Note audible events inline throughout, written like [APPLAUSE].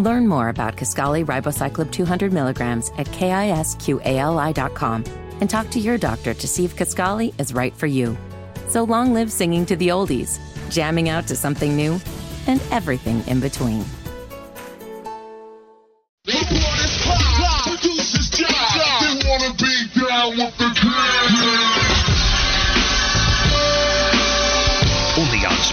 Learn more about Kisqali ribociclib 200 milligrams at kisqali.com and talk to your doctor to see if Kisqali is right for you. So long live singing to the oldies, jamming out to something new, and everything in between. Only on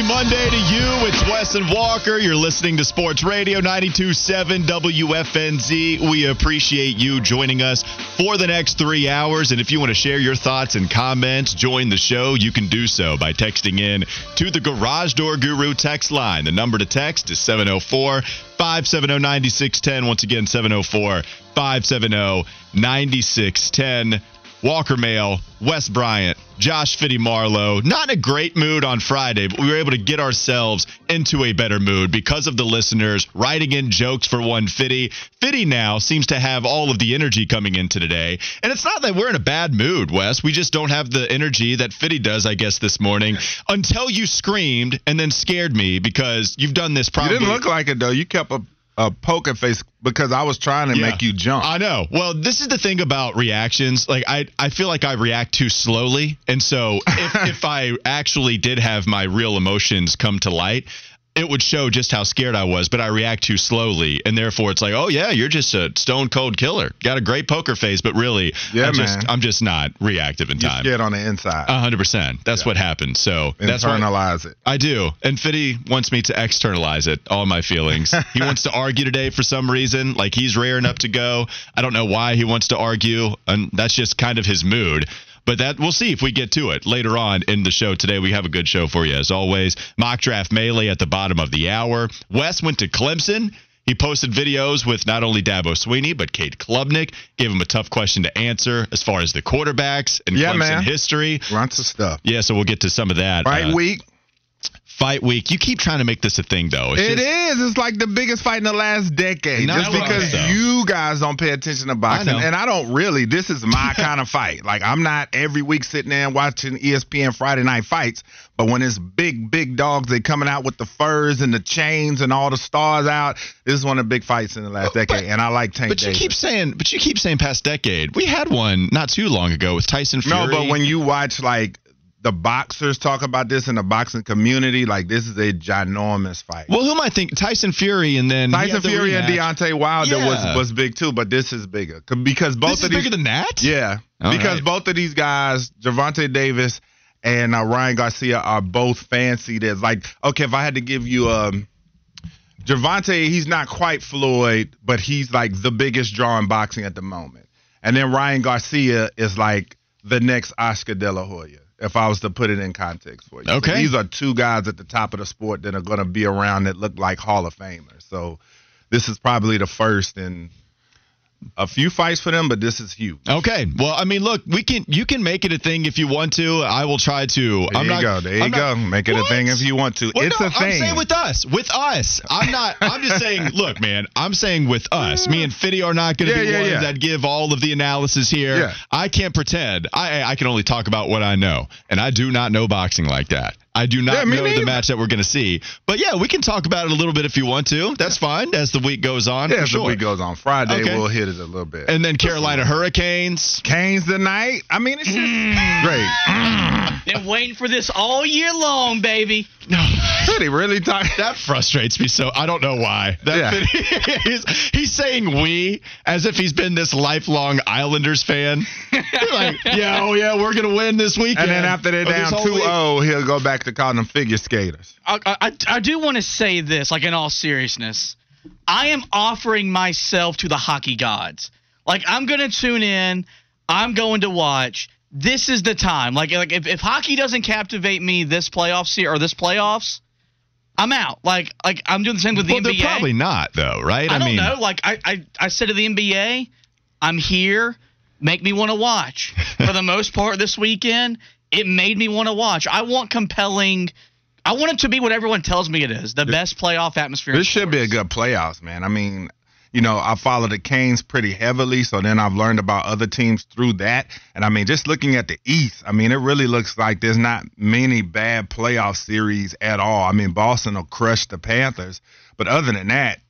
Happy Monday to you. It's Wes and Walker. You're listening to Sports Radio 92.7 WFNZ. We appreciate you joining us for the next three hours. And if you want to share your thoughts and comments, join the show, you can do so by texting in to the Garage Door Guru text line. The number to text is 704 570 9610. Once again, 704 570 9610. Walker Mail, Wes Bryant, Josh Fitty Marlowe. Not in a great mood on Friday, but we were able to get ourselves into a better mood because of the listeners writing in jokes for one Fitty. Fitty now seems to have all of the energy coming into today. And it's not that we're in a bad mood, Wes. We just don't have the energy that Fitty does, I guess, this morning until you screamed and then scared me because you've done this probably. You didn't look like it though. You kept a, a poker face because I was trying to Yeah. make you jump. I know. Well, this is the thing about reactions. Like I, I feel like I react too slowly, and so if, [LAUGHS] if I actually did have my real emotions come to light, it would show just how scared I was. But I react too slowly, and therefore it's like, oh yeah, you're just a stone cold killer. Got a great poker face, but really, Yeah, I'm just, man. I'm just not reactive in You're time. scared on the inside. A hundred percent. That's what happened. So that's Internalize it. I do. And Fitty wants me to externalize it, all my feelings. [LAUGHS] he wants to argue today for some reason. Like he's raring up to go. I don't know why he wants to argue. And that's just kind of his mood. But that we'll see if we get to it later on in the show today. We have a good show for you as always. Mock draft melee at the bottom of the hour. Wes went to Clemson. He posted videos with not only Dabo Swinney but Cade Klubnik. Gave him a tough question to answer as far as the quarterbacks and Yeah, Clemson man. history. Lots of stuff. Yeah, so we'll get to some of that. Fight uh, week. Fight week. You keep trying to make this a thing, though. It's It just- is. It's like the biggest fight in the last decade. Just because you guys don't pay attention to boxing. I. And I don't really. This is my [LAUGHS] kind of fight. Like I'm not every week sitting there and watching ESPN Friday night fights. But when it's big, big dogs, they're coming out with the furs and the chains and all the stars out. This is one of the big fights in the last But- decade. And I like Tank But you keep saying, but you keep saying past decade. We had one not too long ago with Tyson Fury. No, but when you watch like the boxers talk about this in the boxing community, like this is a ginormous fight. well, who am I thinking? Tyson Fury and then Tyson the Fury and rematch. Deontay Wilder Yeah. was was big too, but this is bigger because both This of these bigger than that. yeah All because right. both of these guys, Gervonta Davis and uh, Ryan Garcia, are both fancied as like okay. If I had to give you um. Javante, he's not quite Floyd, but he's like the biggest draw in boxing at the moment. And then Ryan Garcia is like the next Oscar De La Hoya, if I was to put it in context for you. So Okay. these are two guys at the top of the sport that are going to be around that look like Hall of Famers. So this is probably the first in a few fights for them, but this is huge. Okay. Well, I mean, look, we can. You can make it a thing if you want to. I will try to. There I'm you not, go. There you I'm go. not- Make it a thing if you want to. Well, it's no, a thing. I'm saying with us, with us. I'm not. I'm just saying. [LAUGHS] Look, man. I'm saying with us. Me and Fitty are not going to Yeah, be yeah, ones yeah. that give all of the analysis here. Yeah. I can't pretend. I I can only talk about what I know, and I do not know boxing like that. I do not Yeah, me know the match that we're going to see. But yeah, we can talk about it a little bit if you want to. That's fine as the week goes on. yeah, for as the week goes on. Friday, Okay. we'll hit it a little bit. And then Carolina Hurricanes. Canes tonight. I mean, it's just Mm. great. Been waiting for this all year long, baby. No. Did he really talk? That frustrates me so. I don't know why. That Yeah. [LAUGHS] he's, he's saying we as if he's been this lifelong Islanders fan. [LAUGHS] Like, yeah, oh yeah, we're gonna win this weekend. And then after they're down whole 2-0, he'll go back to calling them figure skaters. I, I, I do want to say this, like in all seriousness. I am offering myself to the hockey gods. Like I'm gonna tune in. I'm going to watch. This is the time. Like like if, if hockey doesn't captivate me this playoffs here or this playoffs, I'm out. Like like I'm doing the same with the well, NBA. they're probably not though, right? I, don't mean, know. Like I, I I said to the NBA, I'm here. Make me want to watch. [LAUGHS] For the most part, this weekend, it made me want to watch. I want compelling. I want it to be what everyone tells me it is. The best playoff atmosphere. This should be a good playoffs, man. I mean, you know, I follow the Canes pretty heavily, so then I've learned about other teams through that. And I mean, just looking at the East, I mean, it really looks like there's not many bad playoff series at all. I mean, Boston will crush the Panthers, but other than that,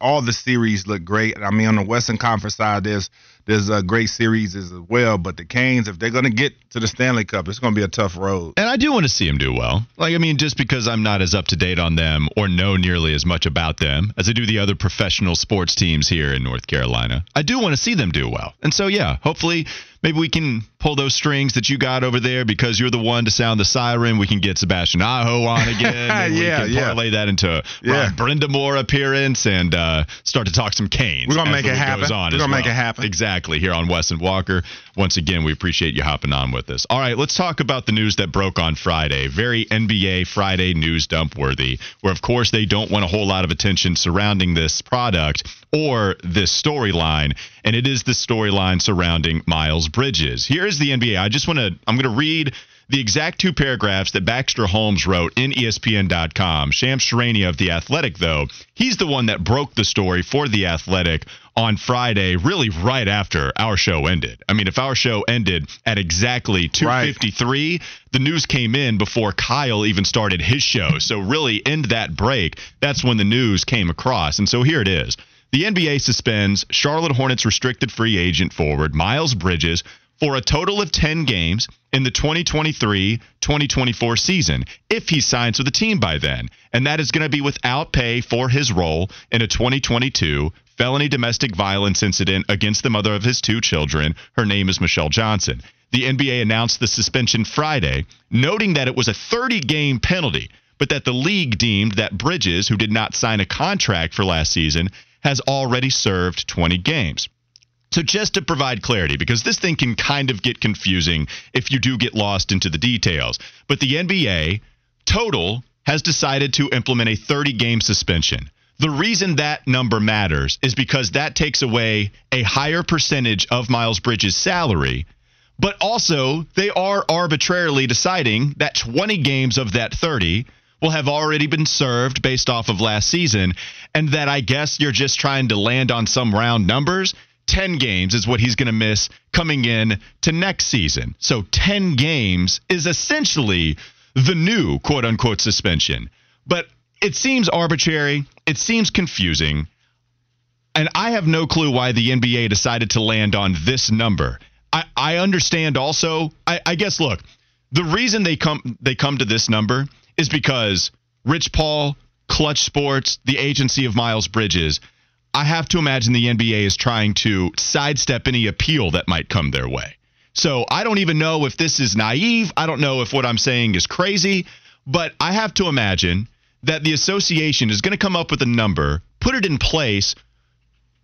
all the series look great. I mean, on the Western Conference side, there's there's a great series as well. But the Canes, if they're going to get to the Stanley Cup, it's going to be a tough road. And I do want to see them do well. Like, I mean, just because I'm not as up to date on them or know nearly as much about them as I do the other professional sports teams here in North Carolina, I do want to see them do well. And so, yeah, hopefully, maybe we can pull those strings that you got over there because you're the one to sound the siren. We can get Sebastian Aho on [LAUGHS] again. and we Yeah, can yeah. parlay that into a Yeah. Rod Brind'Amour appearance and uh, start to talk some Canes. We're gonna make it happen. We're gonna make it happen. Exactly here on Wes and Walker. Once again, we appreciate you hopping on with us. All right, let's talk about the news that broke on Friday. Very NBA Friday news dump worthy, where of course they don't want a whole lot of attention surrounding this product or this storyline, and it is the storyline surrounding Miles Bridges. Here is the NBA. I just want to. I'm going to read the exact two paragraphs that Baxter Holmes wrote in ESPN.com. Shams Charania of The Athletic, though, he's the one that broke the story for The Athletic on Friday, really right after our show ended. I mean, if our show ended at exactly 2:53, the news came in before Kyle even started his show. So really, in that break, that's when the news came across. And so here it is. The NBA suspends Charlotte Hornets restricted free agent forward Miles Bridges for a total of 10 games in the 2023-2024 season if he signs with the team by then. And that is going to be without pay for his role in a 2022 felony domestic violence incident against the mother of his two children. Her name is Michelle Johnson. The NBA announced the suspension Friday, noting that it was a 30 game penalty, but that the league deemed that Bridges, who did not sign a contract for last season, has already served 20 games. So just to provide clarity, because this thing can kind of get confusing if you do get lost into the details, but the NBA total has decided to implement a 30 game suspension. The reason that number matters is because that takes away a higher percentage of Miles Bridges' salary, but also they are arbitrarily deciding that 20 games of that 30 will have already been served based off of last season, and that I guess you're just trying to land on some round numbers. 10 games is what he's going to miss coming in to next season. So 10 games is essentially the new quote unquote suspension. But it seems arbitrary, it seems confusing, and I have no clue why the NBA decided to land on this number. I, I understand also, I, I guess look, the reason they come they come to this number is because Rich Paul, Clutch Sports, the agency of Miles Bridges, I have to imagine the NBA is trying to sidestep any appeal that might come their way. So I don't even know if this is naive. I don't know if what I'm saying is crazy, but I have to imagine that the association is going to come up with a number, put it in place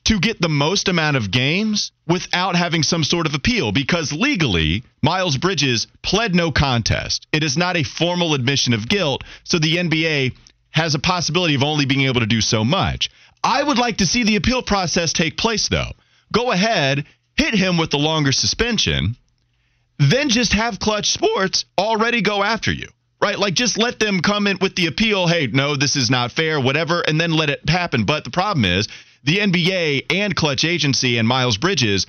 to get the most amount of games without having some sort of appeal because legally Miles Bridges pled no contest. It is not a formal admission of guilt, so the NBA has a possibility of only being able to do so much. I would like to see the appeal process take place though. Go ahead, hit him with the longer suspension, then just have Clutch Sports already go after you. Right? Like just let them come in with the appeal, hey, no, this is not fair, whatever, and then let it happen. But the problem is the NBA and Clutch Agency and Miles Bridges,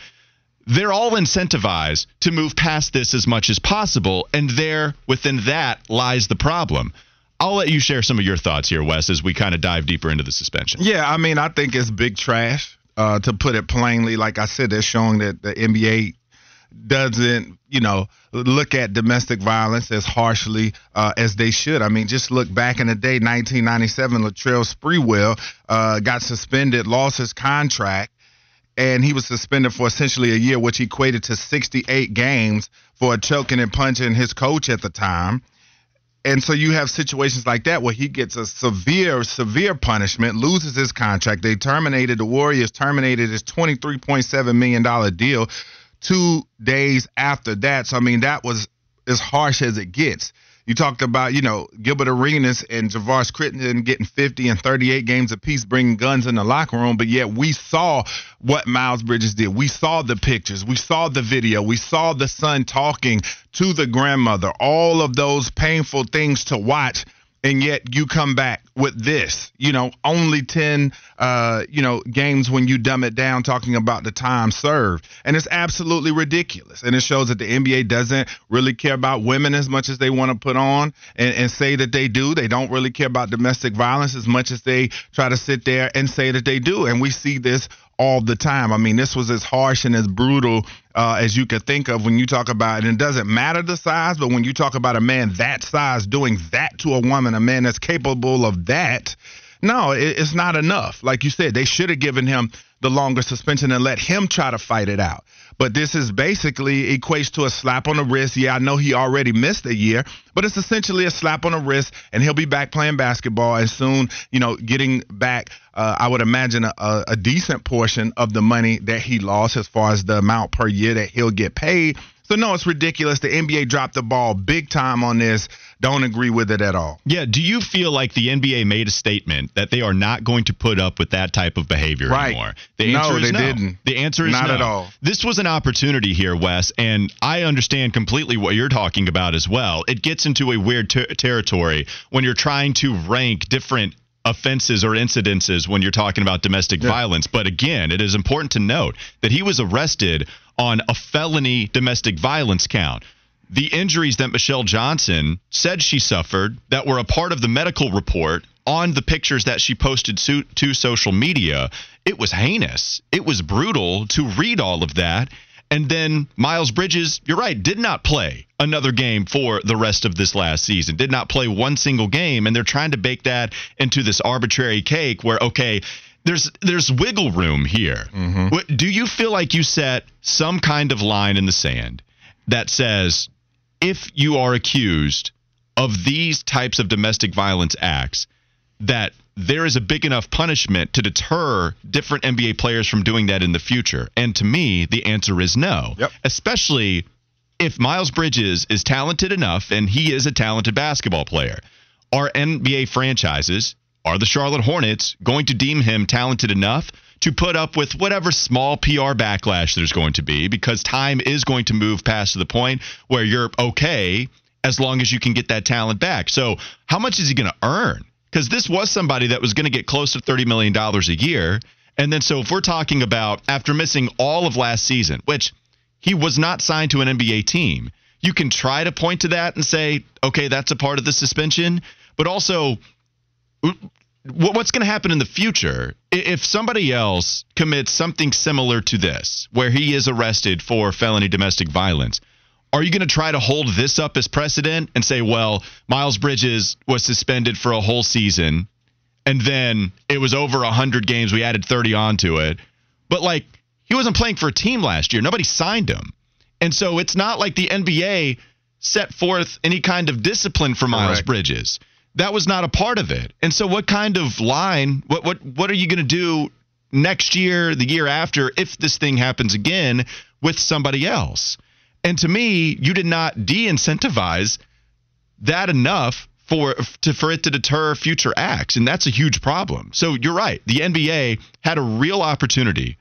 they're all incentivized to move past this as much as possible. And there, within that, lies the problem. I'll let you share some of your thoughts here, Wes, as we kind of dive deeper into the suspension. Yeah, I mean, I think it's big trash. Uh, to put it plainly, like I said, they're showing that the NBA doesn't, you know, look at domestic violence as harshly uh, as they should. I mean, just look back in the day, 1997, Latrell Sprewell uh, got suspended, lost his contract, and he was suspended for essentially a year, which equated to 68 games for choking and punching his coach at the time And so you have situations like that where he gets a severe, severe punishment, loses his contract. They terminated the Warriors, terminated his $23.7 million deal two days after that. So, I mean, that was as harsh as it gets. You talked about, you know, Gilbert Arenas and Javaris Crittenton getting 50 and 38 games apiece, bringing guns in the locker room. But yet we saw what Miles Bridges did. We saw the pictures. We saw the video. We saw the son talking to the grandmother. All of those painful things to watch and yet you come back with this you know only 10 uh, you know games when you dumb it down talking about the time served. And it's absolutely ridiculous. And it shows that the nba doesn't really care about women as much as they want to put on and, and say that they do. They don't really care about domestic violence as much as they try to sit there and say that they do. And we see this all the time. I mean, this was as harsh and as brutal uh, as you could think of when you talk about, and it doesn't matter the size, but when you talk about a man that size doing that to a woman, a man that's capable of that, no, it, it's not enough. Like you said, they should have given him the longer suspension and let him try to fight it out. But this is basically equates to a slap on the wrist. Yeah, I know he already missed a year, but it's essentially a slap on the wrist, and he'll be back playing basketball and soon, you know, getting back. Uh, I would imagine a, a decent portion of the money that he lost, as far as the amount per year that he'll get paid. So no, it's ridiculous. The NBA dropped the ball big time on this. Don't agree with it at all. Yeah. Do you feel like the NBA made a statement that they are not going to put up with that type of behavior right. anymore? The answer no, is they no. didn't. The answer is not no. at all. This was an opportunity here, Wes, and I understand completely what you're talking about as well. It gets into a weird ter- territory when you're trying to rank different offenses or incidences when you're talking about domestic yeah. violence. But again, it is important to note that he was arrested on a felony domestic violence count. The injuries that Michelle Johnson said she suffered that were a part of the medical report on the pictures that she posted to, to social media, it was heinous. It was brutal to read all of that. And then Miles Bridges, you're right, did not play another game for the rest of this last season. Did not play one single game. And they're trying to bake that into this arbitrary cake where, okay, there's there's wiggle room here. Mm-hmm. Do you feel like you set some kind of line in the sand that says if you are accused of these types of domestic violence acts that there is a big enough punishment to deter different NBA players from doing that in the future? And to me, the answer is no. Yep. Especially if Miles Bridges is talented enough and he is a talented basketball player. Are NBA franchises are the Charlotte Hornets going to deem him talented enough to put up with whatever small PR backlash there's going to be because time is going to move past to the point where you're okay as long as you can get that talent back. So, how much is he going to earn? Because this was somebody that was going to get close to $30 million a year. And then, so if we're talking about after missing all of last season, which he was not signed to an NBA team, you can try to point to that and say, okay, that's a part of the suspension. But also, what's going to happen in the future if somebody else commits something similar to this, where he is arrested for felony domestic violence? Are you going to try to hold this up as precedent and say, well, Miles Bridges was suspended for a whole season and then it was over 100 games. We added 30 onto it. But like, he wasn't playing for a team last year. Nobody signed him. And so it's not like the NBA set forth any kind of discipline for Miles Correct. Bridges that was not a part of it. And so, what kind of line? What what what are you going to do next year, the year after, if this thing happens again with somebody else? And to me, you did not de-incentivize that enough for to for it to deter future acts, and that's a huge problem. So you're right. The NBA had a real opportunity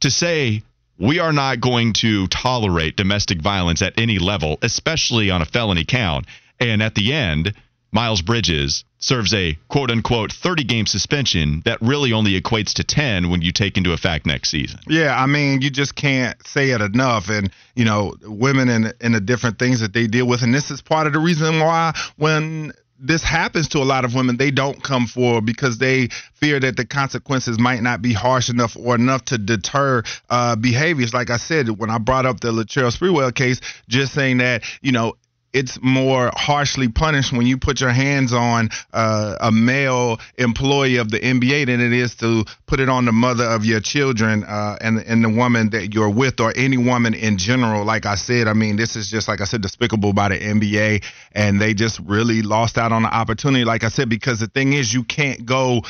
to say we are not going to tolerate domestic violence at any level, especially on a felony count. And at the end, Miles Bridges serves a quote unquote 30 game suspension that really only equates to 10 when you take into effect next season. Yeah, I mean, you just can't say it enough. And, you know, women and, and the different things that they deal with. And this is part of the reason why when this happens to a lot of women, they don't come forward because they fear that the consequences might not be harsh enough or enough to deter uh, behaviors. Like I said, when I brought up the Latrell Sprewell case, just saying that, you know, it's more harshly punished when you put your hands on uh, a male employee of the NBA than it is to put it on the mother of your children uh, and and the woman that you're with or any woman in general. Like I said, I mean, this is just like I said, despicable by the NBA, and they just really lost out on the opportunity. Like I said, because the thing is, you can't go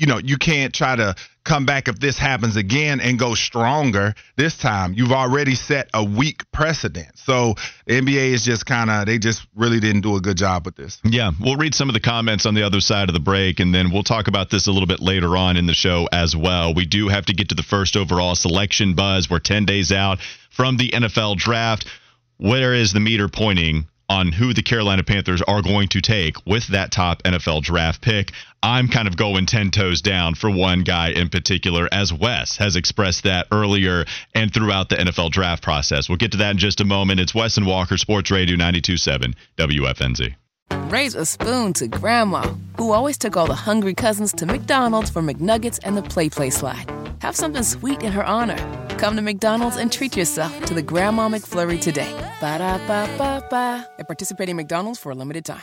you know, you can't try to come back if this happens again and go stronger this time. You've already set a weak precedent. So the NBA is just kind of, they just really didn't do a good job with this. Yeah. We'll read some of the comments on the other side of the break, and then we'll talk about this a little bit later on in the show as well. We do have to get to the first overall selection buzz. We're 10 days out from the NFL draft. Where is the meter pointing on who the Carolina Panthers are going to take with that top NFL draft pick. I'm kind of going 10 toes down for one guy in particular, as Wes has expressed that earlier and throughout the NFL draft process. We'll get to that in just a moment. It's Wes and Walker, Sports Radio 927 WFNZ. Raise a spoon to Grandma, who always took all the hungry cousins to McDonald's for McNuggets and the Play Play Slide. Have something sweet in her honor. Come to McDonald's and treat yourself to the Grandma McFlurry today. Ba da ba ba ba. At participating McDonald's for a limited time.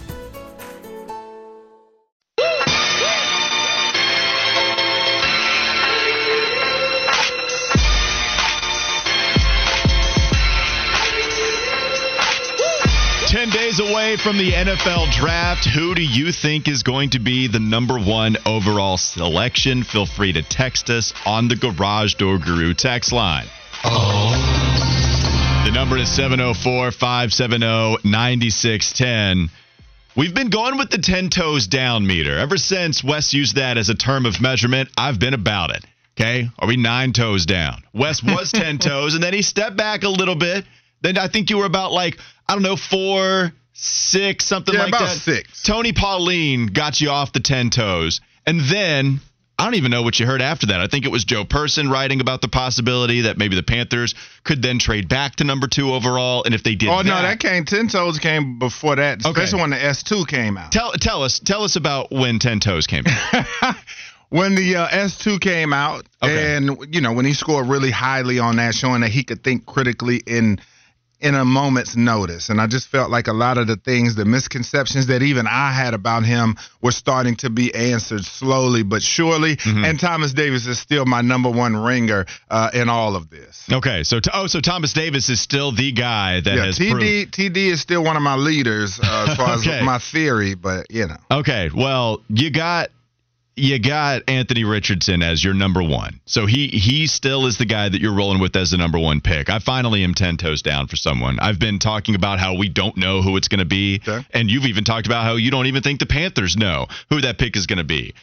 Away from the NFL draft. Who do you think is going to be the number one overall selection? Feel free to text us on the Garage Door Guru text line. Oh. The number is 704 570 9610. We've been going with the 10 toes down meter. Ever since Wes used that as a term of measurement, I've been about it. Okay. Are we nine toes down? Wes was 10 [LAUGHS] toes, and then he stepped back a little bit. Then I think you were about like, I don't know, four, six, something yeah, like about that. six. Tony Pauline got you off the 10 toes. And then I don't even know what you heard after that. I think it was Joe Person writing about the possibility that maybe the Panthers could then trade back to number two overall. And if they did Oh that, no, that came ten toes came before that, especially Okay. when the S two came out. Tell tell us tell us about when ten toes came. out. [LAUGHS] when the uh, S2 came out, Okay. and you know when he scored really highly on that, showing that he could think critically in in a moment's notice, and I just felt like a lot of the things, the misconceptions that even I had about him, were starting to be answered slowly but surely. Mm-hmm. And Thomas Davis is still my number one ringer uh, in all of this. okay, so oh, so Thomas Davis is still the guy that Yeah, has proved. TD TD is still one of my leaders uh, as far [LAUGHS] Okay. as my theory, but you know. Okay, well, you got you got Anthony Richardson as your number one. So he he still is the guy that you're rolling with as the number one pick. I finally am ten toes down for someone. I've been talking about how we don't know who it's going to be, Okay. and you've even talked about how you don't even think the Panthers know who that pick is going to be.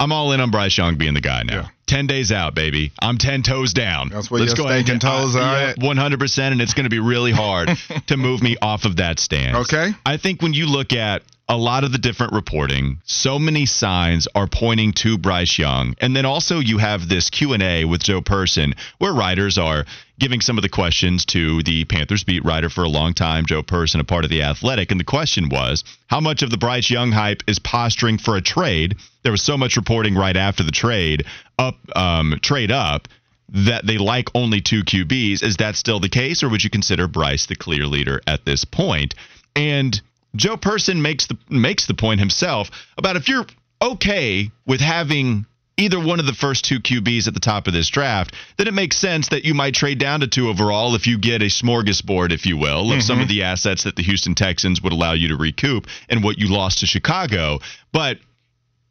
I'm all in on Bryce Young being the guy now. Yeah. Ten days out, baby. I'm ten toes down. That's where your stinking toes are at. One hundred percent, and it's going to be really hard [LAUGHS] to move me off of that stance. Okay. I think when you look at a lot of the different reporting, so many signs are pointing to Bryce Young, and then also you have this Q and A with Joe Person, where writers are giving some of the questions to the Panthers beat writer for a long time, Joe Person, a part of the Athletic, and the question was how much of the Bryce Young hype is posturing for a trade. There was so much reporting right after the trade, up um, trade up that they like only two QBs. Is that still the case, or would you consider Bryce the clear leader at this point? And Joe Person makes the makes the point himself about if you're okay with having either one of the first two QBs at the top of this draft, then it makes sense that you might trade down to two overall if you get a smorgasbord, if you will, of some of mm-hmm. the assets that the Houston Texans would allow you to recoup and what you lost to Chicago. But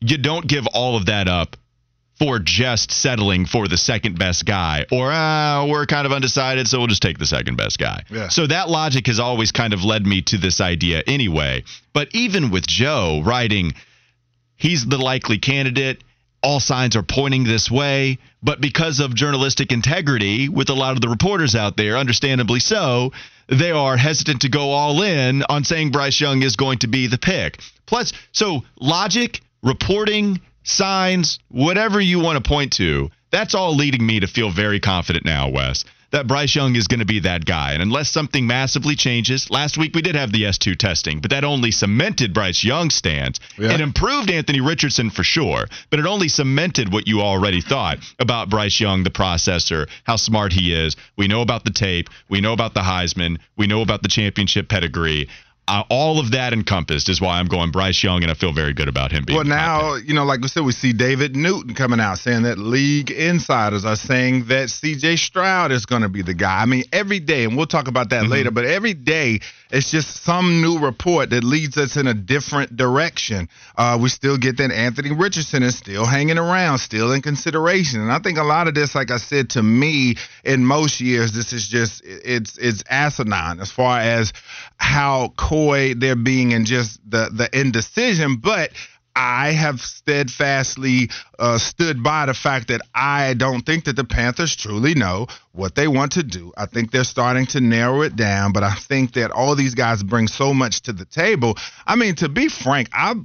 you don't give all of that up for just settling for the second best guy. Or uh, we're kind of undecided so we'll just take the second best guy. Yeah. so that logic has always kind of led me to this idea anyway. But even with joe writing he's the likely candidate. All signs are pointing this way, but because of journalistic integrity with a lot of the reporters out there, understandably so, they are hesitant to go all in on saying Bryce Young is going to be the pick. Plus, so logic, reporting, signs, whatever you want to point to, that's all leading me to feel very confident now, Wes that Bryce Young is going to be that guy. And unless something massively changes, last week we did have the S2 testing, but that only cemented Bryce Young's stance. Yeah. It improved Anthony Richardson for sure, but it only cemented what you already thought about Bryce Young, the processor, how smart he is. We know about the tape, we know about the Heisman, we know about the championship pedigree uh, all of that encompassed is why I'm going Bryce Young, and I feel very good about him being. Well, now you know, like we said, we see David Newton coming out saying that league insiders are saying that C.J. Stroud is going to be the guy. I mean, every day, and we'll talk about that mm-hmm. later, but every day it's just some new report that leads us in a different direction. Uh, we still get that Anthony Richardson is still hanging around, still in consideration, and I think a lot of this, like I said, to me, in most years, this is just it's it's asinine as far as how coy they're being and just the the indecision, but I have steadfastly uh, stood by the fact that I don't think that the Panthers truly know what they want to do. I think they're starting to narrow it down, but I think that all these guys bring so much to the table. I mean, to be frank, I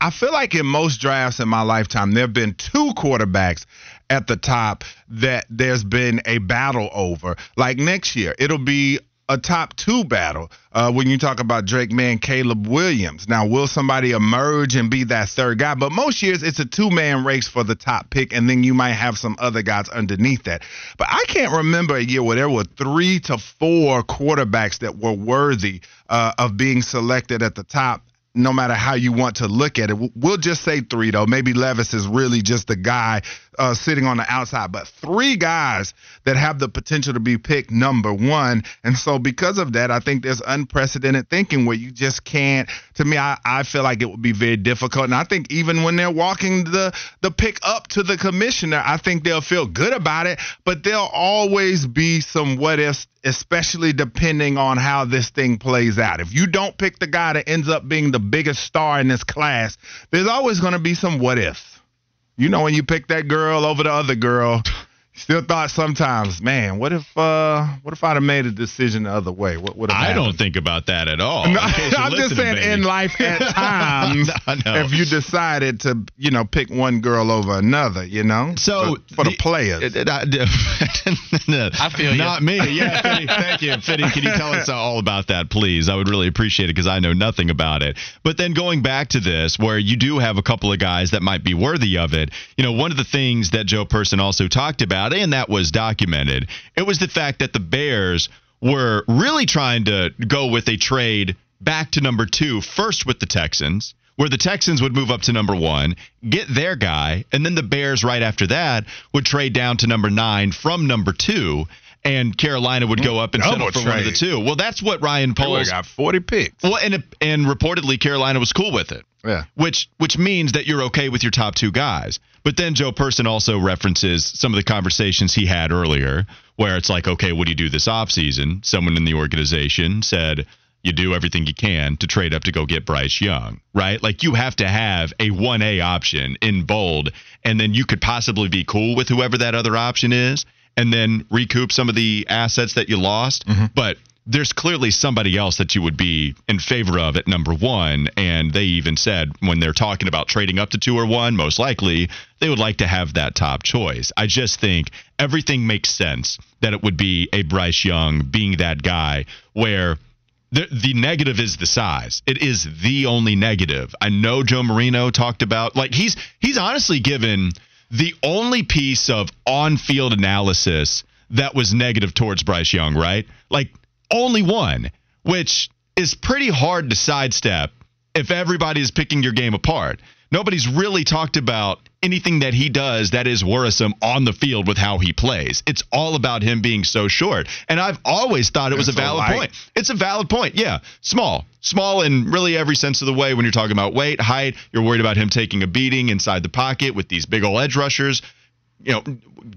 I feel like in most drafts in my lifetime, there have been two quarterbacks at the top that there's been a battle over. Like next year, it'll be a top two battle uh, when you talk about Drake Maye, Caleb Williams. Now, will somebody emerge and be that third guy? But most years, it's a two man race for the top pick, and then you might have some other guys underneath that. But I can't remember a year where there were three to four quarterbacks that were worthy uh, of being selected at the top no matter how you want to look at it. We'll just say three, though. Maybe Levis is really just the guy uh, sitting on the outside, but three guys that have the potential to be picked number one. And so, because of that, I think there's unprecedented thinking where you just can't. To me, I, I feel like it would be very difficult. And I think even when they're walking the the pick up to the commissioner, I think they'll feel good about it. But there'll always be some what ifs, especially depending on how this thing plays out. If you don't pick the guy that ends up being the biggest star in this class, there's always going to be some what ifs. You know, when you pick that girl over the other girl, Still thought sometimes, man, what if uh what if I'd have made a decision the other way? What would have I don't think about that at all. [LAUGHS] No, I'm just saying in life at [LAUGHS] times no, no. if you decided to, you know, pick one girl over another, you know? So for, for the, the, players. It, [LAUGHS] it, I, [LAUGHS] I, feel Not you. me. [LAUGHS] Yeah, Fitty, thank you. Fitty, can you tell us [LAUGHS] all about that, please? I would really appreciate it because I know nothing about it. But then going back to this, where you do have a couple of guys that might be worthy of it, you know, one of the things that Joe Person also talked about about, and that was documented, it was the fact that the Bears were really trying to go with a trade back to number two, first with the Texans, where the Texans would move up to number one, get their guy, and then the Bears right after that would trade down to number nine from number two and Carolina would go up and Double settle for trade. one of the two. Well, that's what Ryan Poles got forty picks. Well, and and reportedly Carolina was cool with it. Yeah. Which which means that you're okay with your top two guys. But then Joe Person also references some of the conversations he had earlier where it's like, okay, what do you do this offseason? Someone in the organization said, you do everything you can to trade up to go get Bryce Young, right? Like you have to have a 1A option in bold, and then you could possibly be cool with whoever that other option is and then recoup some of the assets that you lost. Mm-hmm. But there's clearly somebody else that you would be in favor of at number one. And they even said when they're talking about trading up to two or one, most likely they would like to have that top choice. I just think everything makes sense that it would be a Bryce Young being that guy where. The, the negative is the size. It is the only negative. I know Joe Marino talked about like he's he's honestly given the only piece of on-field analysis that was negative towards Bryce Young, right? Like only one, which is pretty hard to sidestep if everybody is picking your game apart. Nobody's really talked about anything that he does that is worrisome on the field with how he plays. It's all about him being so short. And I've always thought it was a valid point. It's a valid point. Yeah. Small. Small in really every sense of the way when you're talking about weight, height. You're worried about him taking a beating inside the pocket with these big old edge rushers, you know,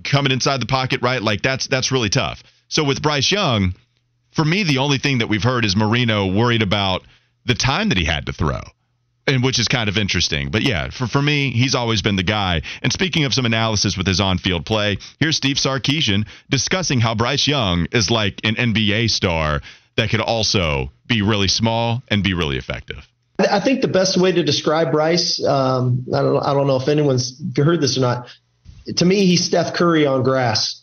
coming inside the pocket, right? Like that's that's really tough. So with Bryce Young, for me, the only thing that we've heard is Marino worried about the time that he had to throw and which is kind of interesting. But yeah, for, for me, he's always been the guy. And speaking of some analysis with his on field play, here's Steve Sarkisian discussing how Bryce Young is like an NBA star that could also be really small and be really effective. I think the best way to describe Bryce, um, I don't, I don't know if anyone's heard this or not. To me, he's Steph Curry on grass.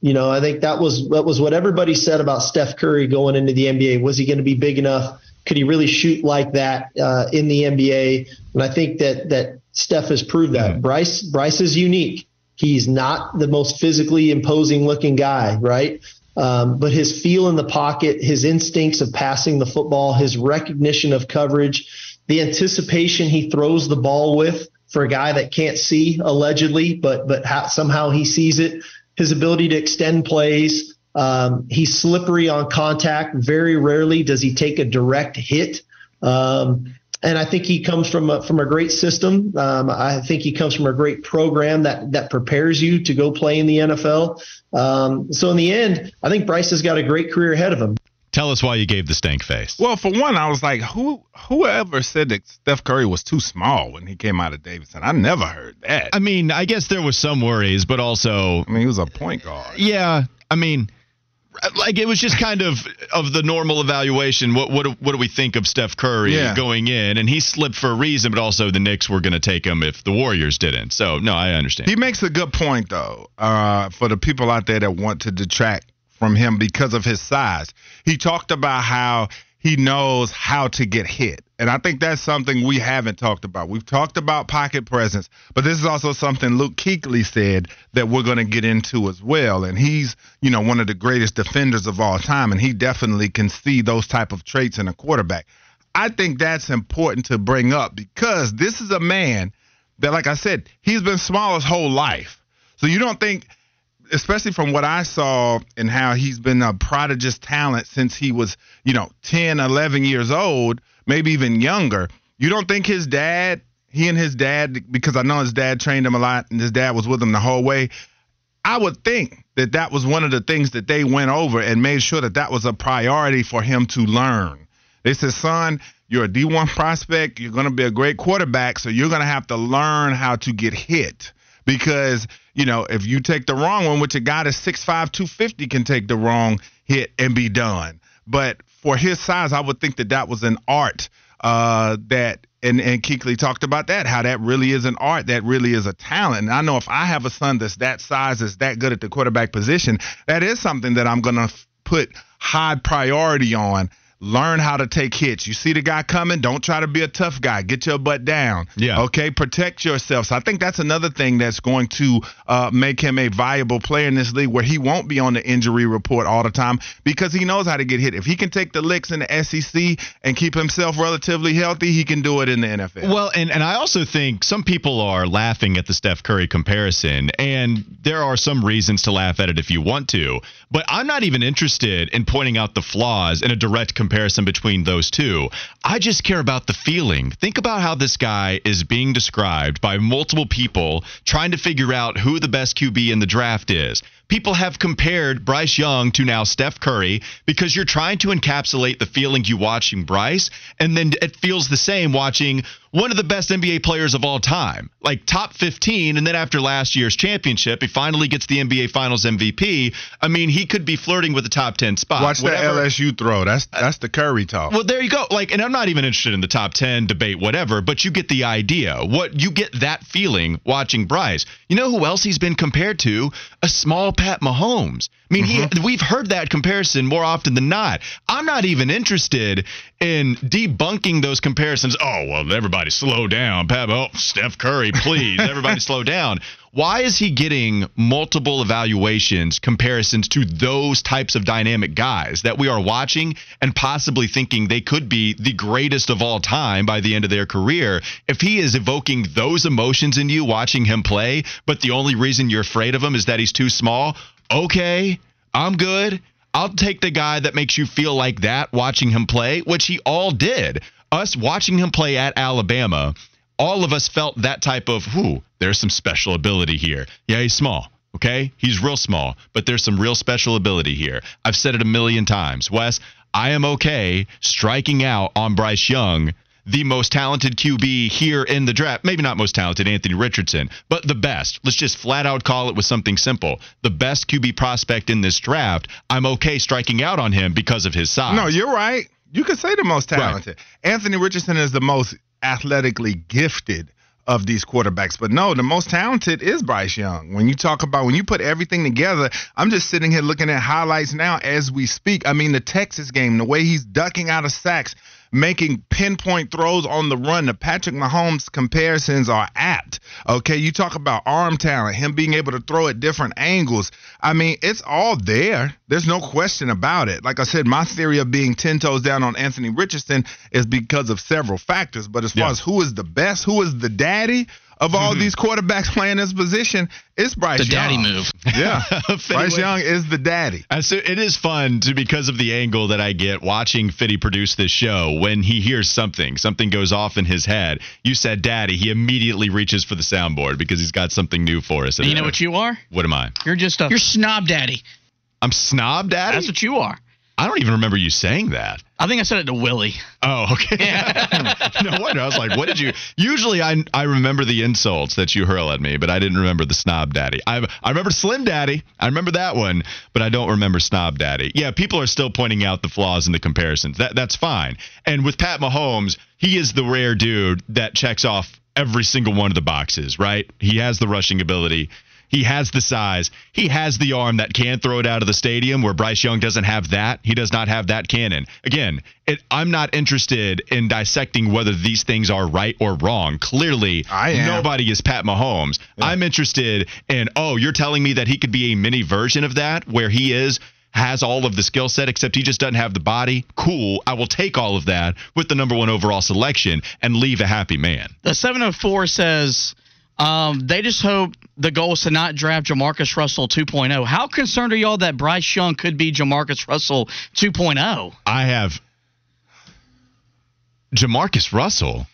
You know, I think that was that was what everybody said about Steph Curry going into the NBA. Was he going to be big enough? Could he really shoot like that uh, in the NBA? And I think that that Steph has proved that. Mm-hmm. Bryce Bryce is unique. He's not the most physically imposing looking guy, right? Um, but his feel in the pocket, his instincts of passing the football, his recognition of coverage, the anticipation he throws the ball with for a guy that can't see allegedly, but but somehow he sees it his ability to extend plays. Um, he's slippery on contact. Very rarely does he take a direct hit. Um, and I think he comes from a, from a great system. Um, I think he comes from a great program that that prepares you to go play in the NFL. Um, so in the end, I think Bryce has got a great career ahead of him. Tell us why you gave the stank face. Well, for one, I was like, who whoever said that Steph Curry was too small when he came out of Davidson? I never heard that. I mean, I guess there was some worries, but also I mean, he was a point guard. Yeah, I mean, like it was just kind of of the normal evaluation. What what what do we think of Steph Curry yeah. going in? And he slipped for a reason, but also the Knicks were going to take him if the Warriors didn't. So no, I understand. He makes a good point though. Uh, for the people out there that want to detract from him because of his size. He talked about how he knows how to get hit. And I think that's something we haven't talked about. We've talked about pocket presence, but this is also something Luke Kuechly said that we're going to get into as well. And he's, you know, one of the greatest defenders of all time, and he definitely can see those type of traits in a quarterback. I think that's important to bring up because this is a man that, like I said, he's been small his whole life. So you don't think – especially from what I saw and how he's been a prodigious talent since he was, you know, 10, 11 years old, maybe even younger. You don't think his dad, he and his dad, because I know his dad trained him a lot and his dad was with him the whole way. I would think that that was one of the things that they went over and made sure that that was a priority for him to learn. They said, son, you're a D1 prospect. You're going to be a great quarterback. So you're going to have to learn how to get hit because you know if you take the wrong one, which a guy that's 6'5", 250 can take the wrong hit and be done. But for his size, I would think that that was an art uh, that and and Kuechly talked about that how that really is an art that really is a talent. And I know if I have a son that's that size that's that good at the quarterback position that is something that I'm gonna put high priority on learn how to take hits. You see the guy coming, don't try to be a tough guy. Get your butt down. Yeah. Okay, protect yourself. So I think that's another thing that's going to uh, make him a viable player in this league where he won't be on the injury report all the time because he knows how to get hit. If he can take the licks in the SEC and keep himself relatively healthy, he can do it in the NFL. Well, and, and I also think some people are laughing at the Steph Curry comparison, and there are some reasons to laugh at it if you want to. But I'm not even interested in pointing out the flaws in a direct comparison between those two. I just care about the feeling. Think about how this guy is being described by multiple people trying to figure out who the best QB in the draft is people have compared Bryce Young to now Steph Curry because you're trying to encapsulate the feeling you watching Bryce, and then it feels the same watching one of the best NBA players of all time, like top 15. And then after last year's championship, he finally gets the NBA Finals MVP. I mean, he could be flirting with the top 10 spot. Watch whatever. that LSU throw. That's that's the Curry talk. Well, there you go. Like, and I'm not even interested in the top 10 debate, whatever. But you get the idea. What you get that feeling watching Bryce. You know who else he's been compared to? A small Pat Mahomes. I mean, mm-hmm. he we've heard that comparison more often than not. I'm not even interested in debunking those comparisons. Oh, well, everybody slow down. Pat, oh, Steph Curry, please, everybody [LAUGHS] slow down. Why is he getting multiple evaluations, comparisons to those types of dynamic guys that we are watching and possibly thinking they could be the greatest of all time by the end of their career? If he is evoking those emotions in you watching him play, but the only reason you're afraid of him is that he's too small, okay, I'm good. I'll take the guy that makes you feel like that watching him play, which he all did. Us watching him play at Alabama all of us felt that type of, whoo, there's some special ability here. Yeah, he's small. Okay. He's real small, but there's some real special ability here. I've said it a million times. Wes, I am okay striking out on Bryce Young the most talented QB here in the draft. Maybe not most talented, Anthony Richardson, but the best. Let's just flat out call it with something simple. The best QB prospect in this draft. I'm okay striking out on him because of his size. No, you're right. You could say the most talented. Right. Anthony Richardson is the most athletically gifted of these quarterbacks. But no, the most talented is Bryce Young. When you talk about when you put everything together, I'm just sitting here looking at highlights now as we speak. I mean, the Texas game, the way he's ducking out of sacks, making pinpoint throws on the run. The Patrick Mahomes comparisons are apt. Okay, you talk about arm talent, him being able to throw at different angles. I mean, it's all there. There's no question about it. Like I said, my theory of being 10 toes down on Anthony Richardson is because of several factors. But as far yeah. as who is the best, who is the daddy, of all mm-hmm. these quarterbacks playing this position, it's Bryce the Young. daddy move. [LAUGHS] Yeah. [LAUGHS] Bryce Young is the daddy. So it is fun to because of the angle that I get watching Fitty produce this show. When he hears something, something goes off in his head. You said daddy. He immediately reaches for the soundboard because he's got something new for us. You know what you are? What am I? You're just a you're snob daddy. I'm snob daddy? That's what you are. I don't even remember you saying that. I think I said it to Willie. Oh, okay. [LAUGHS] Yeah. [LAUGHS] no wonder. I was like, what did you? Usually, I I remember the insults that you hurl at me, but I didn't remember the snob daddy. I I remember Slim Daddy. I remember that one, but I don't remember snob daddy. Yeah, people are still pointing out the flaws in the comparisons. That that's fine. And with Pat Mahomes, he is the rare dude that checks off every single one of the boxes. Right? He has the rushing ability. He has the size. He has the arm that can throw it out of the stadium where Bryce Young doesn't have that. He does not have that cannon. Again, it, I'm not interested in dissecting whether these things are right or wrong. Clearly, nobody is Pat Mahomes. Yeah. I'm interested in, oh, you're telling me that he could be a mini version of that where he is has all of the skill set, except he just doesn't have the body. Cool. I will take all of that with the number one overall selection and leave a happy man. The 704 says um, they just hope the goal is to not draft Jamarcus Russell 2.0. How concerned are y'all that Bryce Young could be Jamarcus Russell 2.0? I have Jamarcus Russell.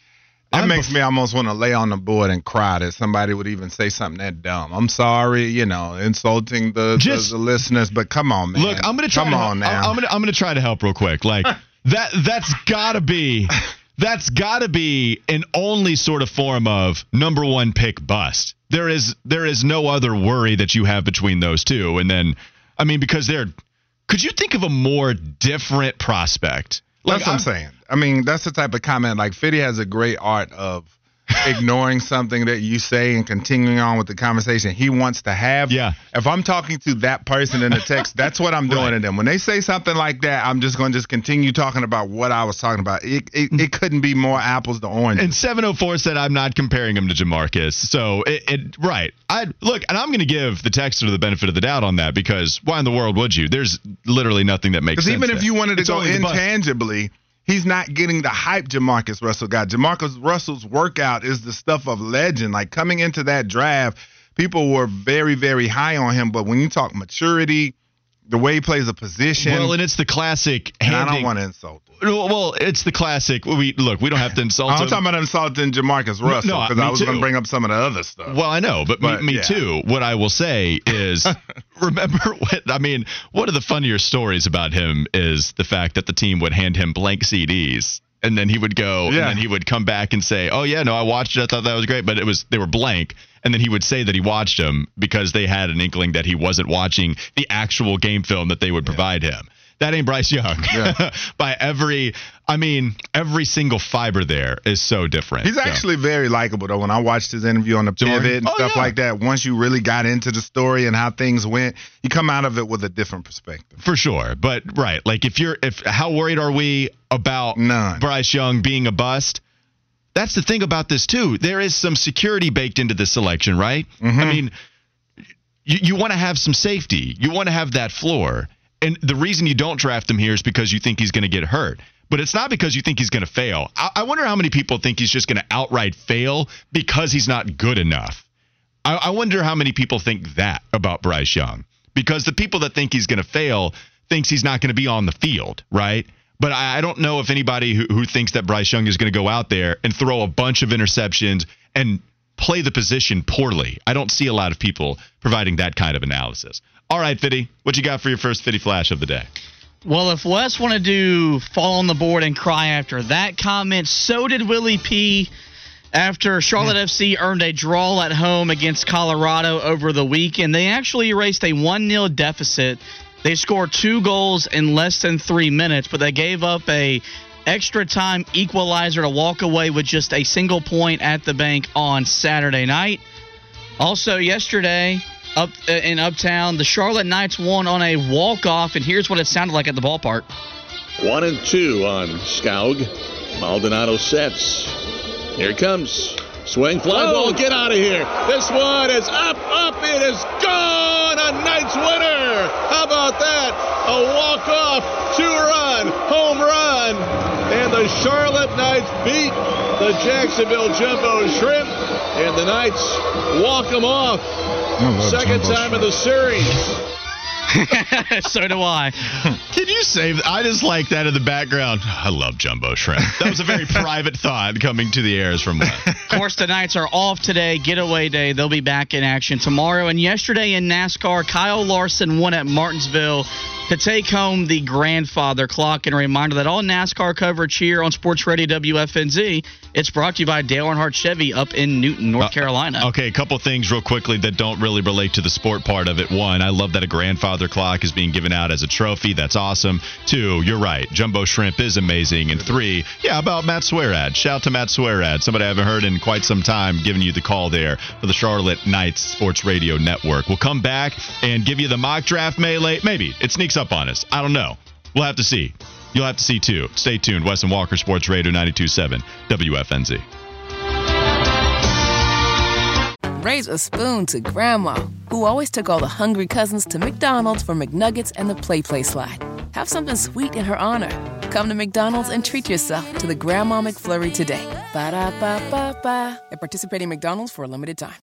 It I'm makes bef- me almost want to lay on the board and cry that somebody would even say something that dumb. I'm sorry, you know, insulting the, Just, the, the listeners, but come on, man. Look, I'm gonna try. Come to, on now. I'm gonna I'm gonna try to help real quick. Like [LAUGHS] that that's gotta be [LAUGHS] that's got to be an only sort of form of number one pick bust. There is there is no other worry that you have between those two. And then, I mean, because they're, could you think of a more different prospect? Like, that's what I'm, I'm saying. I mean, that's the type of comment. Like Fitty has a great art of ignoring something that you say and continuing on with the conversation he wants to have. Yeah. If I'm talking to that person in the text, that's what I'm doing right. to them. When they say something like that, I'm just going to just continue talking about what I was talking about. It, it, it couldn't be more apples to oranges. And 704 said I'm not comparing him to Jamarcus. So it, it right. I look, and I'm going to give the texter the benefit of the doubt on that because why in the world would you? There's literally nothing that makes sense. Because even there. if you wanted to it's go intangibly he's not getting the hype Jamarcus Russell got. Jamarcus Russell's workout is the stuff of legend. Like coming into that draft, people were very, very high on him. But when you talk maturity, the way he plays a position. Well, and it's the classic. Handing, I don't want to insult. Him. Well, it's the classic. We look. We don't have to insult. I'm him. talking about insulting Jamarcus Russell because no, I was going to bring up some of the other stuff. Well, I know, but, but me, me yeah. too. What I will say is, [LAUGHS] remember [LAUGHS] what I mean. One of the funnier stories about him is the fact that the team would hand him blank CDs and then he would go yeah. and then he would come back and say, "Oh yeah, no, I watched it. I thought that was great, but it was they were blank." And then he would say that he watched them because they had an inkling that he wasn't watching the actual game film that they would provide yeah. him. That ain't Bryce Young. Yeah. [LAUGHS] By every, I mean, every single fiber there is so different. He's so. actually very likable, though. When I watched his interview on the pivot and oh, stuff yeah. like that, once you really got into the story and how things went, you come out of it with a different perspective. For sure. But, right, like if you're, if, how worried are we about None. Bryce Young being a bust? That's the thing about this, too. There is some security baked into this selection, right? Mm-hmm. I mean, you, you want to have some safety, you want to have that floor. And the reason you don't draft him here is because you think he's going to get hurt. But it's not because you think he's going to fail. I, I, wonder how many people think he's just going to outright fail because he's not good enough. I, I wonder how many people think that about Bryce Young. Because the people that think he's going to fail thinks he's not going to be on the field, right? But I, I don't know if anybody who, who thinks that Bryce Young is going to go out there and throw a bunch of interceptions and play the position poorly. I don't see a lot of people providing that kind of analysis. All right, Fitty, what you got for your first Fitty Flash of the day? Well, if Wes wanted to fall on the board and cry after that comment, so did Willie P. After Charlotte FC earned a draw at home against Colorado over the weekend, they actually erased a 1 0 deficit. They scored two goals in less than three minutes, but they gave up a extra time equalizer to walk away with just a single point at the bank on Saturday night. Also, yesterday, up uh, in Uptown, the Charlotte Knights won on a walk-off, and here's what it sounded like at the ballpark. One and two on Skoug. Maldonado sets. Here it comes. Swing, fly ball, get out of here. This one is up, up, it is gone. A night's winner. How about that? A walk-off, two-run, home run. And the Charlotte Knights beat the Jacksonville Jumbo Shrimp. And the Knights walk them off. Second Jumbo time in the series. [LAUGHS] so do I. Can you save? I just like that in the background. I love jumbo shrimp. That was a very [LAUGHS] private thought coming to the airs from. Of course, the Knights are off today, getaway day. They'll be back in action tomorrow. And yesterday in NASCAR, Kyle Larson won at Martinsville to take home the grandfather clock. And a reminder that all NASCAR coverage here on Sports Radio WFNZ, it's brought to you by Dale Earnhardt Chevy up in Newton, North uh, Carolina. Okay, a couple things real quickly that don't really relate to the sport part of it. One, I love that a grandfather clock is being given out as a trophy. That's awesome. Two, you're right. Jumbo shrimp is amazing. And three, yeah, about Matt Swierad. Shout to Matt Swierad, somebody I haven't heard in quite some time, giving you the call there for the Charlotte Knights Sports Radio Network. We'll come back and give you the mock draft melee. Maybe it sneaks up on us. I don't know. We'll have to see. You'll have to see too. Stay tuned. Weston Walker Sports Radio 927 WFNZ. Raise a spoon to Grandma, who always took all the hungry cousins to McDonald's for McNuggets and the Play Play slide. Have something sweet in her honor. Come to McDonald's and treat yourself to the Grandma McFlurry today. Ba da ba ba ba. At participating McDonald's for a limited time.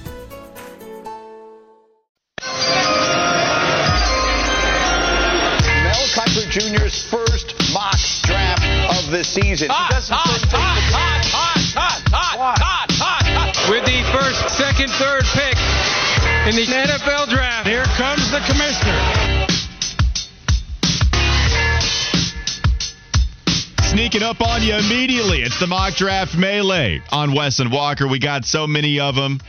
Of the season. He doesn't With the first, second, third pick in the NFL draft, here comes the commissioner. Sneaking up on you immediately. It's the mock draft melee on Wes and Walker. We got so many of them.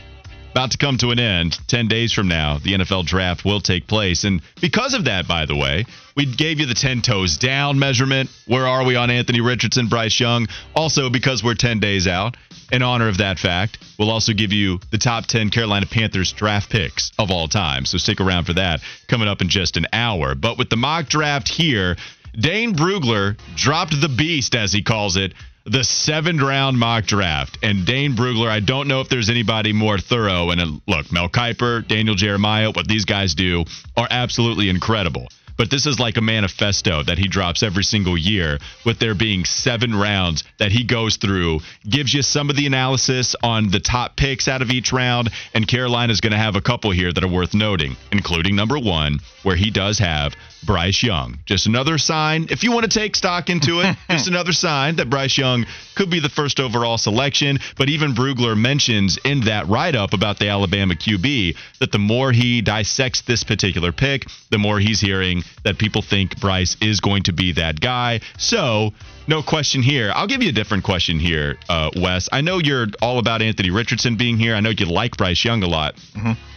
About to come to an end. 10 days from now, the NFL draft will take place. And because of that, by the way, we gave you the 10 toes down measurement. Where are we on Anthony Richardson, Bryce Young? Also, because we're 10 days out, in honor of that fact, we'll also give you the top 10 Carolina Panthers draft picks of all time. So stick around for that coming up in just an hour. But with the mock draft here, Dane Brugler dropped the beast, as he calls it, the seventh round mock draft. And Dane Brugler, I don't know if there's anybody more thorough. And uh, look, Mel Kiper, Daniel Jeremiah, what these guys do are absolutely incredible. But this is like a manifesto that he drops every single year, with there being seven rounds that he goes through, gives you some of the analysis on the top picks out of each round. And Carolina's going to have a couple here that are worth noting, including number one, where he does have Bryce Young. Just another sign, if you want to take stock into it, [LAUGHS] just another sign that Bryce Young could be the first overall selection. But even Brugler mentions in that write up about the Alabama QB that the more he dissects this particular pick, the more he's hearing that people think Bryce is going to be that guy. So, no question here. I'll give you a different question here, uh, Wes. I know you're all about Anthony Richardson being here. I know you like Bryce Young a lot.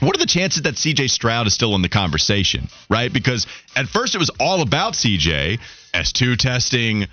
What are the chances that CJ Stroud is still in the conversation, right? Because at first it was all about CJ, S2 testing,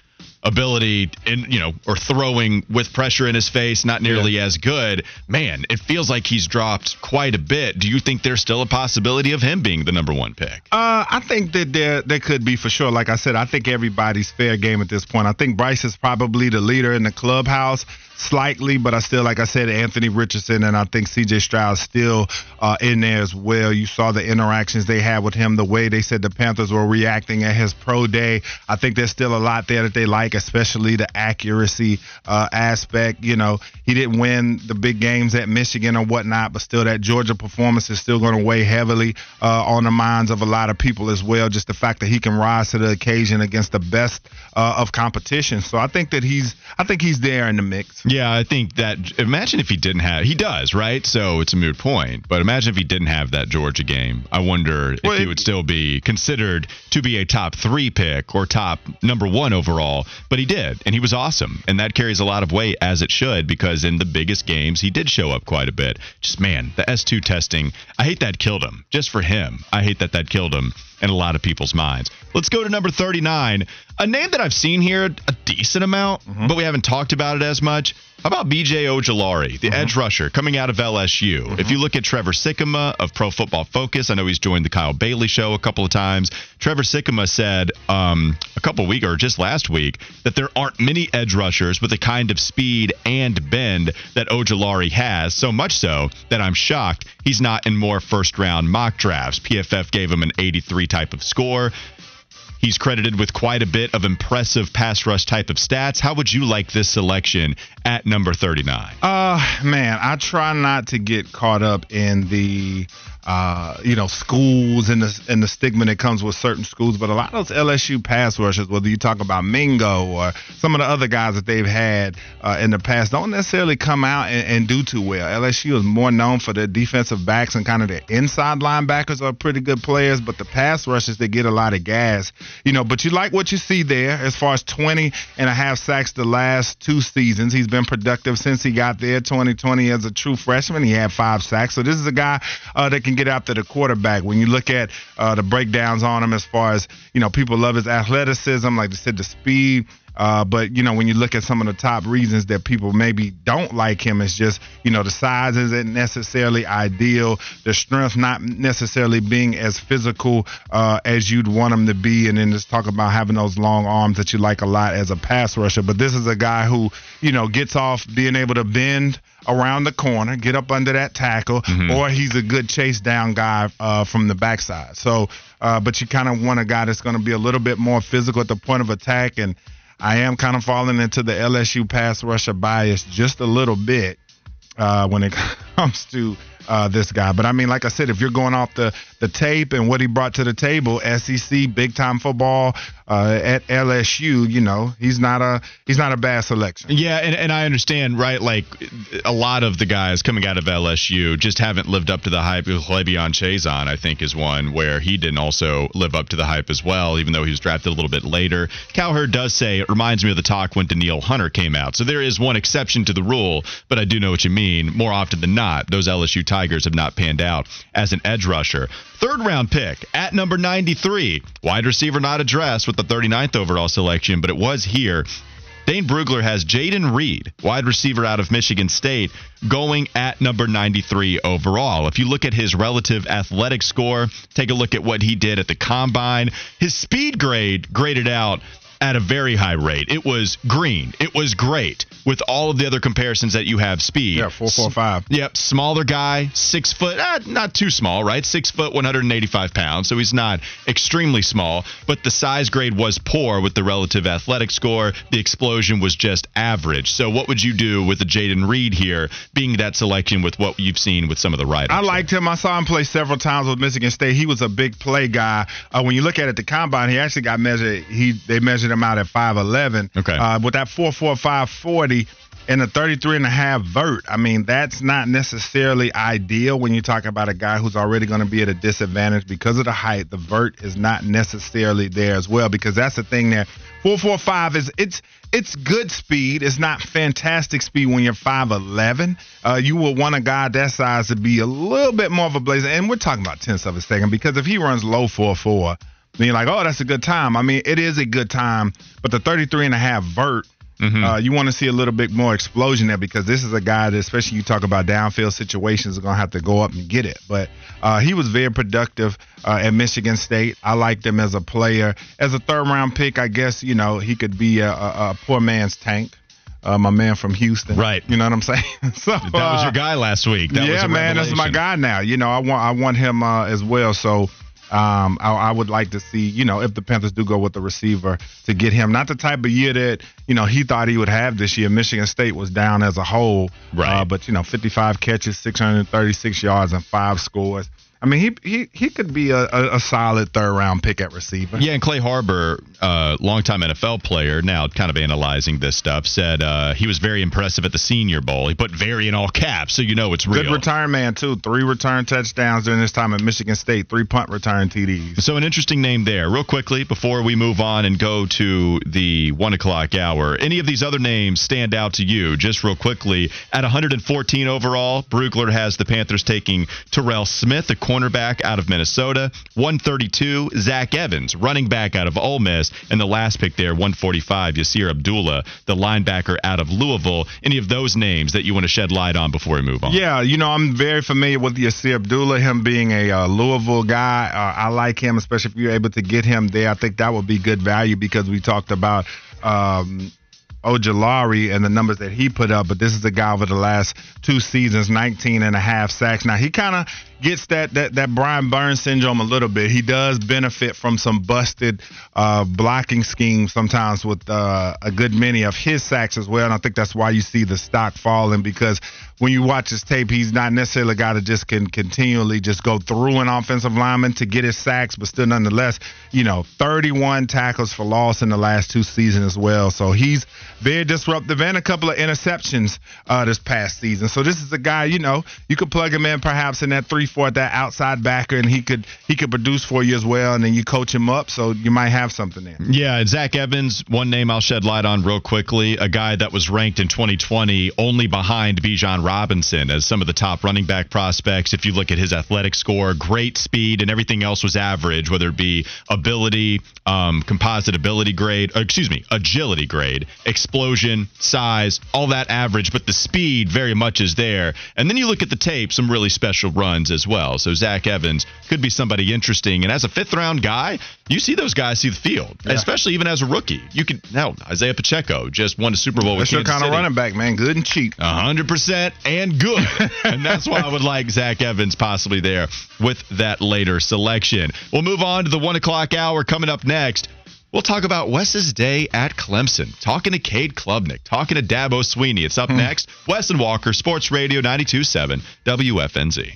ability in you know or throwing with pressure in his face not nearly as good man it feels like he's dropped quite a bit do you think there's still a possibility of him being the number one pick Uh, I think that there there could be for sure. Like I said, I think everybody's fair game at this point. I think Bryce is probably the leader in the clubhouse. Slightly, but I still, like I said, Anthony Richardson and I think C.J. Stroud still uh, in there as well. You saw the interactions they had with him, the way they said the Panthers were reacting at his pro day. I think there's still a lot there that they like, especially the accuracy uh, aspect. You know, he didn't win the big games at Michigan or whatnot, but still that Georgia performance is still going to weigh heavily uh, on the minds of a lot of people as well. Just the fact that he can rise to the occasion against the best uh, of competition. So I think that he's, I think he's there in the mix. Yeah, I think that. Imagine if he didn't have. He does, right? So it's a moot point. But imagine if he didn't have that Georgia game. I wonder Well, if he it- would still be considered to be a top three pick or top number one overall. But he did, and he was awesome, and that carries a lot of weight as it should because in the biggest games he did show up quite a bit. Just man, the S2 testing. I hate that killed him. Just for him, I hate that that killed him in a lot of people's minds. Let's go to number 39. A name that I've seen here a decent amount, mm-hmm. but we haven't talked about it as much. How about BJ Ojulari, the edge rusher coming out of LSU? If you look at Trevor Sikkema of Pro Football Focus, I know he's joined the Kyle Bailey show a couple of times. Trevor Sikkema said um, a couple week or just last week that there aren't many edge rushers with the kind of speed and bend that Ojolari has. So much so that I'm shocked he's not in more first round mock drafts. PFF gave him an 83 type of score. He's credited with quite a bit of impressive pass rush type of stats. How would you like this selection at number 39? Uh man, I try not to get caught up in the uh, you know, schools and the and the stigma that comes with certain schools, but a lot of those LSU pass rushers, whether you talk about Mingo or some of the other guys that they've had uh, in the past, don't necessarily come out and, and do too well. LSU is more known for their defensive backs and kind of their inside linebackers are pretty good players, but the pass rushers they get a lot of gas, you know. But you like what you see there as far as 20 and a half sacks the last two seasons. He's been productive since he got there. 2020 as a true freshman, he had five sacks. So this is a guy uh, that can get after the quarterback. When you look at uh, the breakdowns on him, as far as you know, people love his athleticism, like they said, the speed. Uh, but you know, when you look at some of the top reasons that people maybe don't like him, it's just you know the size isn't necessarily ideal, the strength not necessarily being as physical uh, as you'd want him to be, and then just talk about having those long arms that you like a lot as a pass rusher. But this is a guy who you know gets off being able to bend around the corner, get up under that tackle, or he's a good chase down guy uh, from the backside. So, uh, but you kind of want a guy that's going to be a little bit more physical at the point of attack. And I am kind of falling into the LSU pass rusher bias just a little bit uh, when it [LAUGHS] comes to uh, this guy. But I mean, like I said, if you're going off the, the tape and what he brought to the table, SEC, big time football uh, at LSU, you know, he's not a he's not a bad selection. Yeah, and, and I understand, right? Like a lot of the guys coming out of LSU just haven't lived up to the hype. K'Lavon Chaisson, I think, is one where he didn't also live up to the hype as well, even though he was drafted a little bit later. Cowherd does say it reminds me of the talk when Danielle Hunter came out. So there is one exception to the rule, but I do know what you mean. More often than not, those LSU Tigers have not panned out as an edge rusher. Third round pick at number 93, wide receiver not addressed with the 39th overall selection, but it was here. Dane Brugler has Jayden Reed, wide receiver out of Michigan State, going at number 93 overall. If you look at his relative athletic score, take a look at what he did at the combine. His speed grade graded out at a very high rate. It was green. It was great with all of the other comparisons that you have speed. Yeah, four four five. Yep, smaller guy, six foot, uh, not too small, right? Six foot, 185 pounds. So he's not extremely small, but the size grade was poor with the relative athletic score. The explosion was just average. So what would you do with the Jayden Reed here, being that selection with what you've seen with some of the writers? I liked him. I saw him play several times with Michigan State. He was a big play guy. Uh, when you look at it, the combine, he actually got measured. He they measured him out at five eleven. Okay. Uh, with that four four five forty and a 33 and a half vert. I mean, that's not necessarily ideal when you talk about a guy who's already going to be at a disadvantage because of the height. The vert is not necessarily there as well because that's the thing there. 445 is it's it's good speed. It's not fantastic speed when you're 5'11. Uh, you will want a guy that size to be a little bit more of a blazer. And we're talking about tenths of a second because if he runs low 4'4, then you're like, oh, that's a good time. I mean, it is a good time, but the 33 and a half vert, uh, you want to see a little bit more explosion there because this is a guy that, especially you talk about downfield situations, is going to have to go up and get it. But uh, he was very productive uh, at Michigan State. I liked him as a player. As a third round pick, I guess, you know, he could be a, a, a poor man's tank. uh, my man from Houston. Right. You know what I'm [LAUGHS] saying? so that was uh, your guy last week. That yeah, man, that's my guy now. You know, I want I want him uh, as well. So um, I, I, would like to see, you know, if the Panthers do go with the receiver to get him. Not the type of year that you know he thought he would have this year. Michigan State was down as a whole, right? Uh, but you know, 55 catches, 636 yards, and five scores. I mean, he he he could be a, a, solid third round pick at receiver. Yeah, and Clay Harbor, uh, longtime NFL player, now kind of analyzing this stuff, said uh, he was very impressive at the Senior Bowl. He put "very" in all caps, so you know it's real. Good return man too. Three return touchdowns during his time at Michigan State. Three punt return TDs. So an interesting name there. Real quickly before we move on and go to the one o'clock hour, any of these other names stand out to you? Just real quickly, at 114 overall, Brugler has the Panthers taking Terrell Smith, a cornerback out of Minnesota. 132, Zach Evans, running back out of Ole Miss. And the last pick there, 145, Yasir Abdullah, the linebacker out of Louisville. Any of those names that you want to shed light on before we move on? Yeah, you know, I'm very familiar with Yasir Abdullah, him being a uh, Louisville guy. Uh, I like him, especially if you're able to get him there. I think that would be good value because we talked about. Um, Ojulari and the numbers that he put up, but this is a guy over the last two seasons, 19 and a half sacks. Now he kind of gets that that that Brian Burns syndrome a little bit. He does benefit from some busted uh, blocking schemes sometimes with uh, a good many of his sacks as well. And I think that's why you see the stock falling because when you watch his tape, he's not necessarily a guy that just can continually just go through an offensive lineman to get his sacks, but still nonetheless, you know, 31 tackles for loss in the last two seasons as well. So he's very disruptive and a couple of interceptions uh, this past season. So this is a guy, you know, you could plug him in perhaps in that three for that outside backer, and he could he could produce for you as well. And then you coach him up, so you might have something there. Yeah, Zach Evans, one name I'll shed light on real quickly, a guy that was ranked in 2020 only behind Bijan Robinson as some of the top running back prospects. If you look at his athletic score, great speed, and everything else was average, whether it be ability, um, composite ability grade, excuse me, agility grade, explosion, size, all that average, but the speed very much is there. And then you look at the tape, some really special runs as well. So Zach Evans could be somebody interesting. And as a fifth round guy, you see those guys see the field, yeah. especially even as a rookie. You can now Isaiah Pacheco just won a Super Bowl that's with your kind of running back, man, good and cheap, hundred percent and good. [LAUGHS] and that's why I would like Zach Evans possibly there with that later selection. We'll move on to the one o'clock hour coming up next. We'll talk about Wes's day at Clemson, talking to Cade Klubnik, talking to Dabo Swinney. It's up hmm. next. Wes and Walker, Sports Radio 92.7 WFNZ.